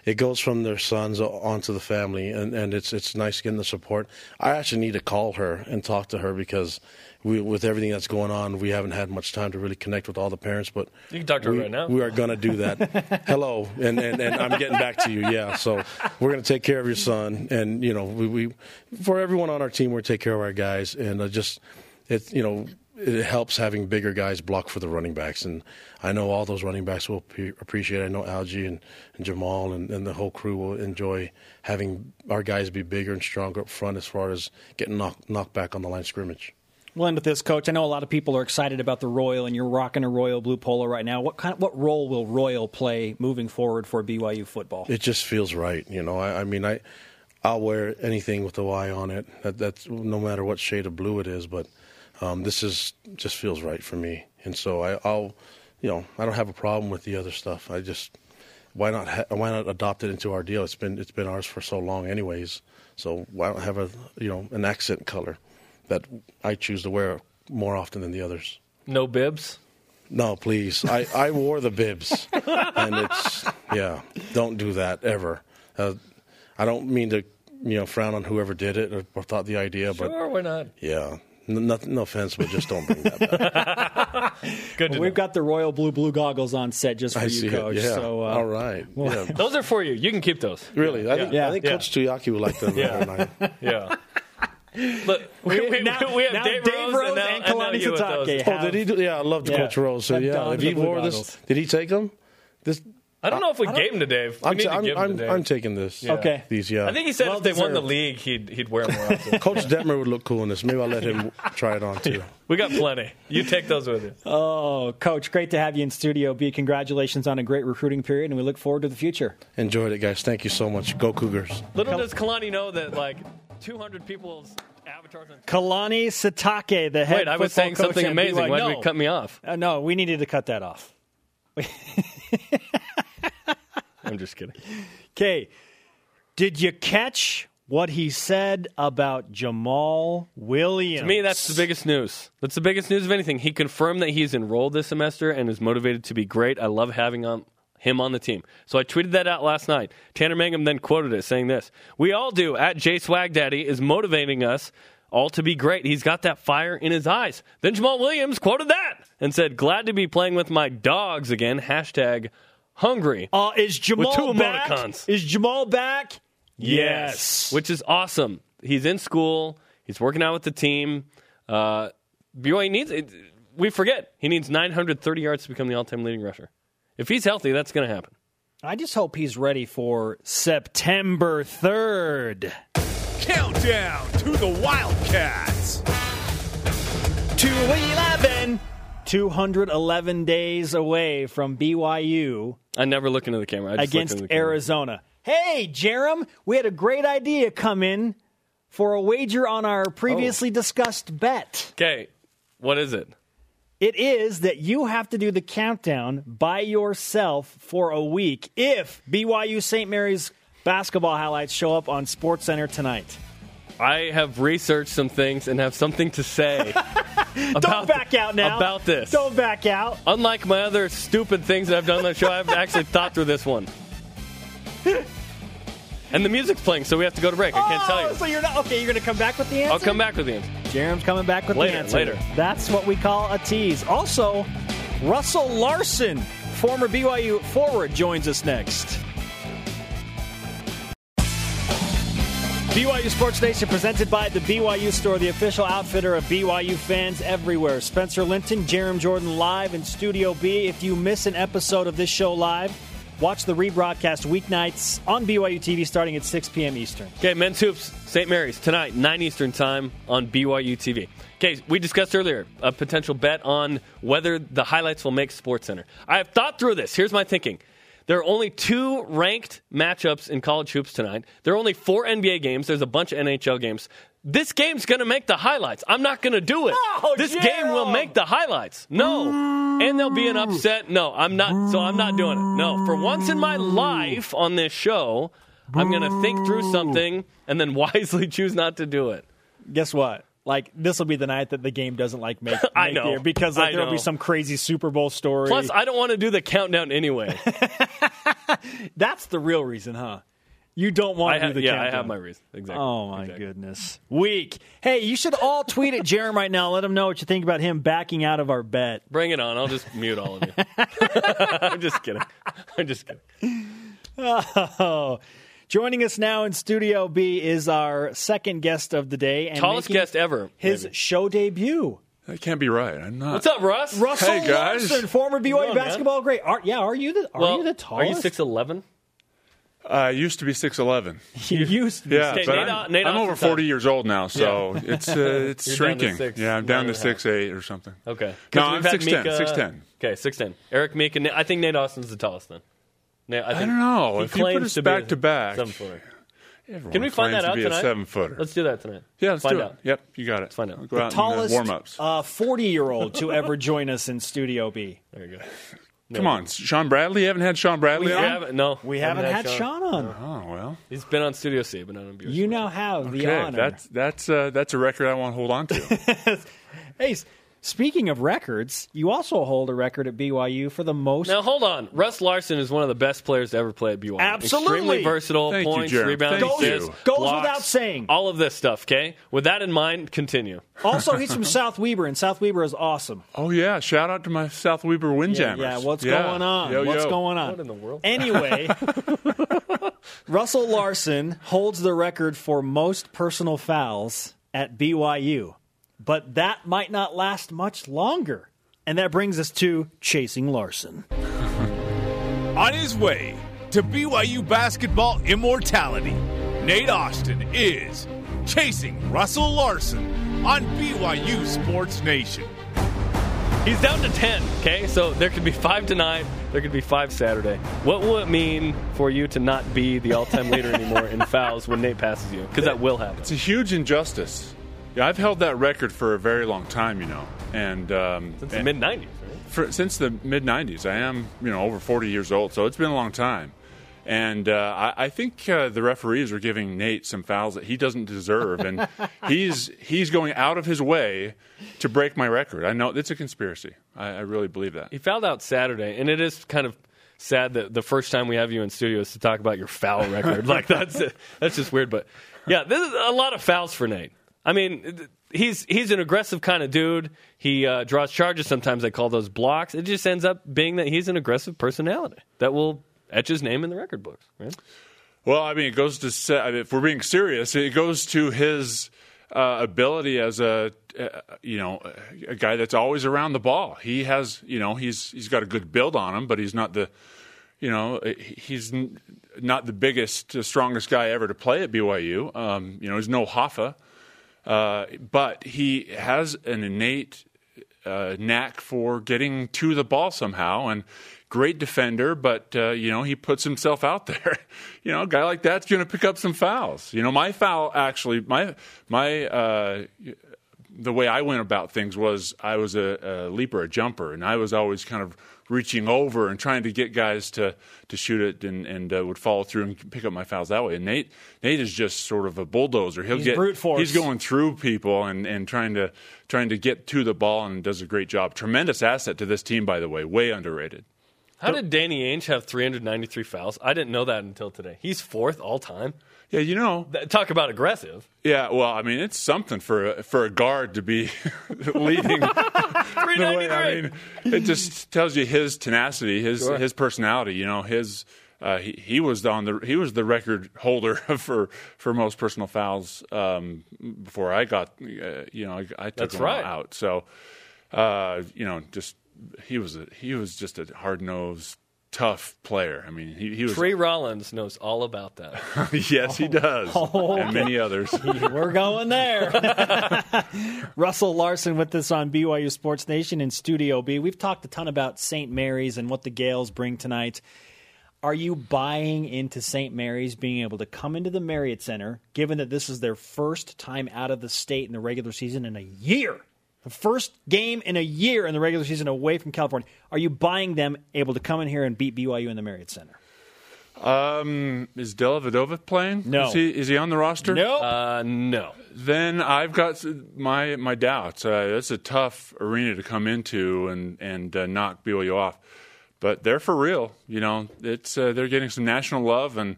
it goes from their sons onto the family, and, and it's it's nice getting the support. I actually need to call her and talk to her because we, with everything that's going on, we haven't had much time to really connect with all the parents. But You can talk to her we, right now. We are going to do that. Hello, and, and and I'm getting back to you. Yeah, so we're going to take care of your son, and you know, we, we for everyone on our team, we're take care of our guys, and uh, just it you know it helps having bigger guys block for the running backs. And I know all those running backs will pre- appreciate it. I know Algie and, and Jamal and, and, the whole crew will enjoy having our guys be bigger and stronger up front as far as getting knocked, knocked back on the line of scrimmage. We'll end with this, Coach. I know a lot of people are excited about the Royal, and you're rocking a Royal blue polo right now. What kind? what role will Royal play moving forward for BYU football? It just feels right, you know. I, I mean, I I'll wear anything with the Y on it. That, that's no matter what shade of blue it is, but um, this is just feels right for me, and so I, will you know, I don't have a problem with the other stuff. I just why not ha- why not adopt it into our deal? It's been it's been ours for so long, anyways. So why don't have a you know an accent color that I choose to wear more often than the others? No bibs. No, please. I, I wore the bibs, and it's yeah. Don't do that ever. Uh, I don't mean to you know frown on whoever did it or, or thought the idea, but Sure, why not? yeah, no, nothing, no offense, but just don't bring that back. Good to We've know. got the Royal blue blue goggles on set just for I you, see Coach. it. Yeah. So, uh, All right. yeah. Those are for you. You can keep those. Really, I think, Yeah. I think Yeah. Coach Tuiaki would like them. Yeah. better than Yeah. Look, we, we, now- we have Dave, Dave Rose, Rose and, now, and and now Kalani you with Oh, did he? Do, yeah, I love Yeah. Coach Rose. So yeah, if he wore goggles. this, did he take them? This, I don't know if we gave them to Dave. We I'm, need to I'm, give them I'm, to Dave. I'm taking this. Okay. These, yeah. I think he said Well if they won the league, he'd he'd wear them more often. Coach Detmer would look cool in this. Maybe I'll let him try it on too. we got plenty. You take those with you. Oh, Coach, great to have you in Studio B. Congratulations on a great recruiting period, and we look forward to the future. Enjoyed it, guys. Thank you so much. Go Cougars. Little does Kalani know that like 200 people's avatars. On- Kalani Sitake, the head Wait, I was saying something amazing. BYU. Why no. did you cut me off? Uh, no, we needed to cut that off. Just kidding. Okay, did you catch what he said about Jamal Williams? To me, that's the biggest news. That's the biggest news of anything. He confirmed that he's enrolled this semester and is motivated to be great. I love having on, him on the team. So I tweeted that out last night. Tanner Mangum then quoted it, saying this We all do. At J Swag Daddy is motivating us all to be great. He's got that fire in his eyes. Then Jamal Williams quoted that and said, Glad to be playing with my dogs again. Hashtag hungry. Uh, is Jamal two back? emoticons. Is Jamal back? Yes. Which is awesome. He's in school. He's working out with the team. Uh, BYU needs. It, we forget he needs 930 yards to become the all-time leading rusher. If he's healthy, that's going to happen. I just hope he's ready for September 3rd. Countdown to the Wildcats. 211. 211 days away from BYU I never look into the camera. I just looked against into the camera. Arizona. Hey, Jarom, we had a great idea come in for a wager on our previously oh. discussed bet. Okay, what is it? It is that you have to do the countdown by yourself for a week if BYU St. Mary's basketball highlights show up on SportsCenter tonight. I have researched some things and have something to say. Don't about back out now. about this. Don't back out. Unlike my other stupid things that I've done on the show, I've actually thought through this one. And the music's playing, so we have to go to break. I can't tell Oh, you. So you're not okay. You're going to come back with the answer. I'll come back with the answer. Jarom's coming back with Later, the answer. later. That's what we call a tease. Also, Russell Larson former BYU forward, joins us next. BYU Sports Nation presented by the BYU Store, the official outfitter of BYU fans everywhere. Spencer Linton, Jarom Jordan live in Studio B. If you miss an episode of this show live, watch the rebroadcast weeknights on BYU TV starting at 6 p.m. Eastern. Okay, men's hoops, St. Mary's tonight, 9 Eastern time on BYU TV. Okay, we discussed earlier a potential bet on whether the highlights will make SportsCenter. I have thought through this. Here's my thinking. There are only two ranked matchups in college hoops tonight. There are only four NBA games. There's a bunch of NHL games. This game's going to make the highlights. I'm not going to do it. No, this game will make the highlights. No. And there'll be an upset. No, I'm not. So I'm not doing it. No. For once in my life on this show, I'm going to think through something and then wisely choose not to do it. Guess what? Like this will be the night that the game doesn't like make, I make know. the air because like, I there'll be some crazy Super Bowl story. Plus, I don't want to do the countdown anyway. That's the real reason, huh? You don't want to ha- do the yeah, countdown. I have my reason. Exactly. Oh my Exactly. goodness. Weak. Hey, you should all tweet at Jarom right now. Let him know what you think about him backing out of our bet. Bring it on. I'll just mute all of you. I'm just kidding. I'm just kidding. Oh. Joining us now in Studio B is our second guest of the day and Tallest guest ever. his maybe. show debut. That can't be right. I'm not. What's up, Russ? Russell Hey, guys. Larson, former BYU on, man? basketball great. Are, yeah, are you the are well, you the tallest? Are you six eleven? I used to be six eleven. You used to be Yeah, Okay, but Nate- I'm, Nate I'm over forty years old now, so it's uh, it's You're shrinking. six, yeah, I'm down to and half. six eight or something. Okay. No, 'Cause I'm six ten. Six ten. Okay, six ten. Eric Mika and I think Nate Austin's the tallest then. Nate, I, I don't know. he If you put us to back to back, seven footer. everyone Can we find claims that out to be tonight? a seven footer. Let's do that tonight. yeah, let's find do out. it. Yep, you got it. Let's find out. Go out tallest warm ups. uh, 40 year old to ever join us in Studio B. There you go. Come on, Shawn Bradley. You haven't had Shawn Bradley We on. haven't. No, We haven't had Shawn on. Oh well. He's been on Studio C, but not on BYU. You now have the Okay, honor. that's that's uh, that's a record I want to hold on to. Hey, s- speaking of records, you also hold a record at BYU for the most. Now hold on. Russ Larson is one of the best players to ever play at BYU. Absolutely. Extremely versatile, Thank points, Jared. rebounds, Thank assists, you. Goes blocks, without saying. All of this stuff, okay? With that in mind, continue. Also, he's from South Weber, and South Weber is awesome. oh yeah, shout out to my South Weber Yeah, Windjammers. yeah, what's Yeah. going on? Yo, what's yo. going on? What in the world? Anyway, Russell Larson holds the record for most personal fouls at BYU, but that might not last much longer. And that brings us to chasing Larson. On his way to BYU basketball immortality, Nate Austin is chasing Russell Larson on BYU Sports Nation. He's down to 10, okay? So there could be five tonight, there could be five Saturday. What will it mean for you to not be the all time leader anymore in fouls when Nate passes you? Because that will happen. It's a huge injustice. Yeah, I've held that record for a very long time, you know, and um, Since the mid 90s, right? for, since the mid '90s. I am, you know, over 40 years old, so it's been a long time. And uh, I, I think uh, the referees are giving Nate some fouls that he doesn't deserve, and he's he's going out of his way to break my record. I know it's a conspiracy. I, I really believe that. He fouled out Saturday, and it is kind of sad that the first time we have you in studio is to talk about your foul record. like that's that's just weird. But yeah, this is a lot of fouls for Nate. I mean, he's he's an aggressive kind of dude. He uh, draws charges. Sometimes they call those blocks. It just ends up being that he's an aggressive personality that will etch his name in the record books. Right? Well, I mean, it goes to I mean, if we're being serious, it goes to his uh, ability as a uh, you know a guy that's always around the ball. He has you know he's he's got a good build on him, but he's not the you know he's n- not the biggest, strongest guy ever to play at BYU. Um, you know, he's no Hoffa, uh, but he has an innate uh, knack for getting to the ball somehow and great defender but uh, you know he puts himself out there. You know a guy like that's going to pick up some fouls. You know my foul actually my my uh, the way I went about things was I was a, a leaper, a jumper, and I was always kind of reaching over and trying to get guys to, to shoot it and, and uh, would follow through and pick up my fouls that way. And Nate Nate is just sort of a bulldozer. He'll He's get brute force. He's going through people and, and trying to trying to get to the ball and does a great job. Tremendous asset to this team, by the way. Way underrated. How did Danny Ainge have 393 fouls? I didn't know that until today. He's fourth all time. Yeah, you know. Talk about aggressive. Yeah, well, I mean, it's something for a, for a guard to be leading. the way. I mean, it just tells you his tenacity, his Sure. his personality. You know, his uh, he he was on the he was the record holder for for most personal fouls um, before I got uh, you know I, I took That's all right. out. So uh, you know, just he was a, he was just a hard nosed tough player. I mean, he, he was Trey Rollins knows all about that. yes, he does, oh, and many others. We're going there. Russell Larson with us on BYU Sports Nation in Studio B. We've talked a ton about St. Mary's and what the Gaels bring tonight. Are you buying into St. Mary's being able to come into the Marriott Center, given that this is their first time out of the state in the regular season in a year? The first game in a year in the regular season away from California. Are you buying them able to come in here and beat BYU in the Marriott Center? Um, is Dellavedova playing? No. Is he, is he on the roster? No. Uh, no. Then I've got my my doubts. Uh, it's a tough arena to come into and and uh, knock BYU off, but they're for real. You know, it's uh, they're getting some national love and.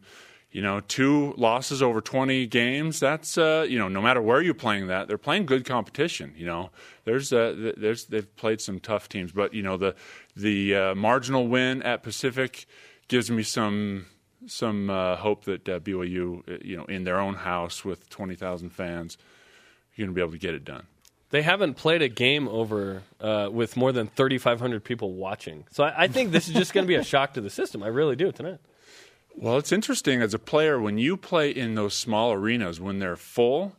You know, two losses over 20 games. That's uh, you know, no matter where you're playing that, they're playing good competition. You know, there's uh, there's they've played some tough teams, but you know the the uh, marginal win at Pacific gives me some some uh, hope that uh, BYU, uh, you know, in their own house with 20,000 fans, you're going to be able to get it done. They haven't played a game over uh, with more than 3,500 people watching. So I, I think this is just going to be a shock to the system. I really do tonight. Well, it's interesting as a player when you play in those small arenas when they're full.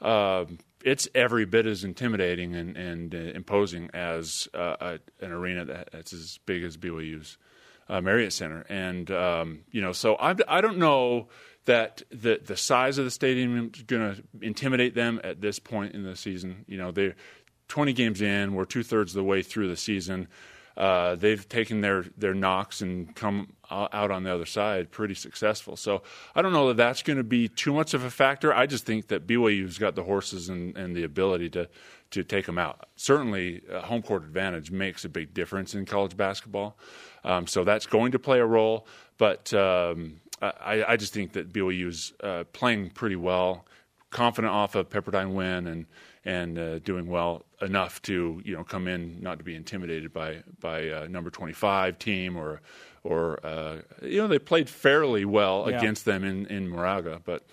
Uh, it's every bit as intimidating and, and uh, imposing as uh, a, an arena that, that's as big as BYU's uh, Marriott Center, and um, you know, so I, I don't know that the the size of the stadium is going to intimidate them at this point in the season. You know, they're 20 games in, we're two thirds of the way through the season. Uh, they've taken their their knocks and come out on the other side pretty successful. So I don't know that that's going to be too much of a factor. I just think that BYU's got the horses and, and the ability to to take them out. Certainly, uh, home court advantage makes a big difference in college basketball. Um, so that's going to play a role. But um, I, I just think that BYU's uh, playing pretty well, confident off a Pepperdine win, and and uh, doing well enough to you know come in not to be intimidated by by uh, number 25 team or or uh, you know they played fairly well Yeah. against them in in Moraga, but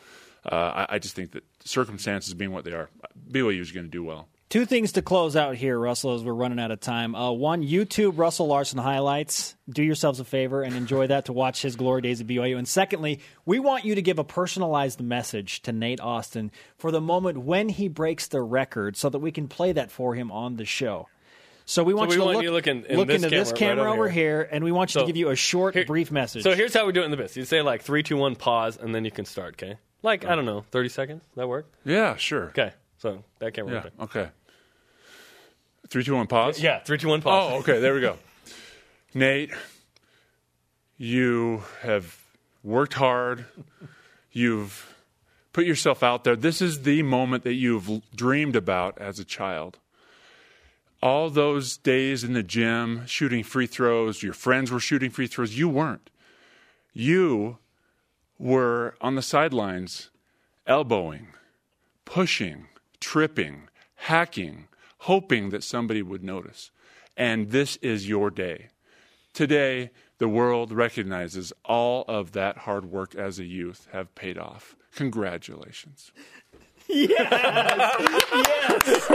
uh, I, I just think that circumstances being what they are, BYU is going to do well. Two things to close out here, Russell, as we're running out of time. Uh, one, YouTube Russell Larson highlights. Do yourselves a favor and enjoy that to watch his glory days at BYU. And secondly, we want you to give a personalized message to Nate Austin for the moment when he breaks the record so that we can play that for him on the show. So we want we you to want look, you looking in look this into this camera right over over here. and we want you So, to give you a short, here- brief message. So here's how we do it in the bits. You say like three, two, one, pause, and then you can start. Okay, like I don't know, 30 seconds. That work? Yeah, sure. Okay, so that camera. Yeah. there. Okay. Three, two, one, pause. Yeah, three, two, one, pause. Oh, okay. There we go. Nate, you have worked hard. You've put yourself out there. This is the moment that you've dreamed about as a child. All those days in the gym, shooting free throws, your friends were shooting free throws. You weren't. You were on the sidelines, elbowing, pushing, tripping, hacking, hoping that somebody would notice. And this is your day. Today, the world recognizes all of that hard work as a youth have paid off. Congratulations. Yes! yes!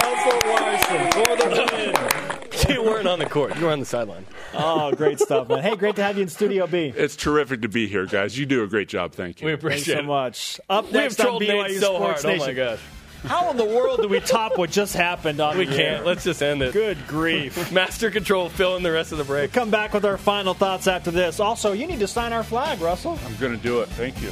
Russell Larson for the win. you weren't on the court. You were on the sideline. Oh, great stuff, man. Hey, great to have you in Studio B. It's terrific to be here, guys. You do a great job. Thank you. We Thanks appreciate so it. much. Up We have next on trolled BYU Nate so hard. Sports Oh my gosh, How in the world do we top what just happened on we the can't. air? Let's just end it. Good grief. Master control. Fill in the rest of the break. Come back with our final thoughts after this. Also, you need to sign our flag, Russell. I'm going to do it. Thank you.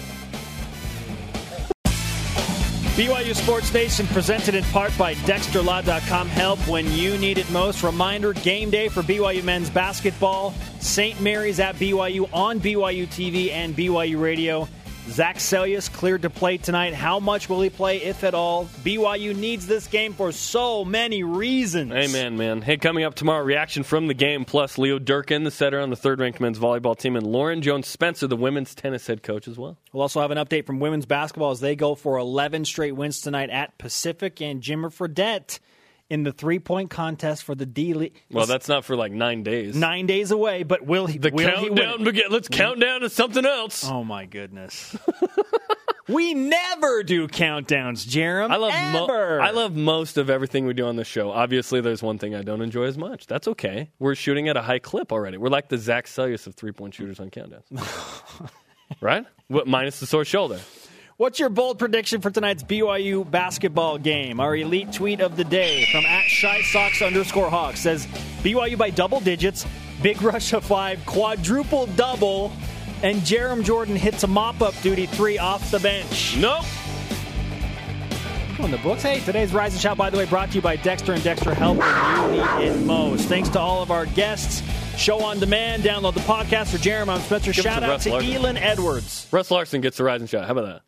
BYU Sports Nation presented in part by DexterLaw.com. Help when you need it most. Reminder game day for BYU men's basketball. St. Mary's at BYU on BYU TV and BYU Radio. Zach Seljaas cleared to play tonight. How much will he play, if at all? BYU needs this game for so many reasons. Amen, man. Hey, coming up tomorrow, reaction from the game, plus Leo Durkin, the setter on the third ranked men's volleyball team, and Lauren Jones Spencer, the women's tennis head coach as well. We'll also have an update from women's basketball as they go for 11 straight wins tonight at Pacific and Jimmer Fredette in the three point contest for the D League. Well, that's not for like nine days. nine days away, but will he? the will countdown begin. Let's count down to something else. Oh my goodness. we never do countdowns, Jarom. I love mo- I love most of everything we do on the show. Obviously, there's one thing I don't enjoy as much. That's okay. We're shooting at a high clip already. We're like the Zach Seljaas of three point shooters on countdowns. right? What minus the sore shoulder? What's your bold prediction for tonight's BYU basketball game? Our elite tweet of the day from at Shy Sox underscore Hawk says BYU by double digits, big rush of five, quadruple double, and Jarom Jordan hits a mop up duty three off the bench. Nope. On the books. Hey, today's Rise and Shout, by the way, brought to you by Dexter and Dexter Help when you need it most. Thanks to all of our guests. Show on demand. Download the podcast for Jarom. I'm Spencer. Give Shout out to Larson. Elon Edwards. Russ Larson gets the rising shot. How about that?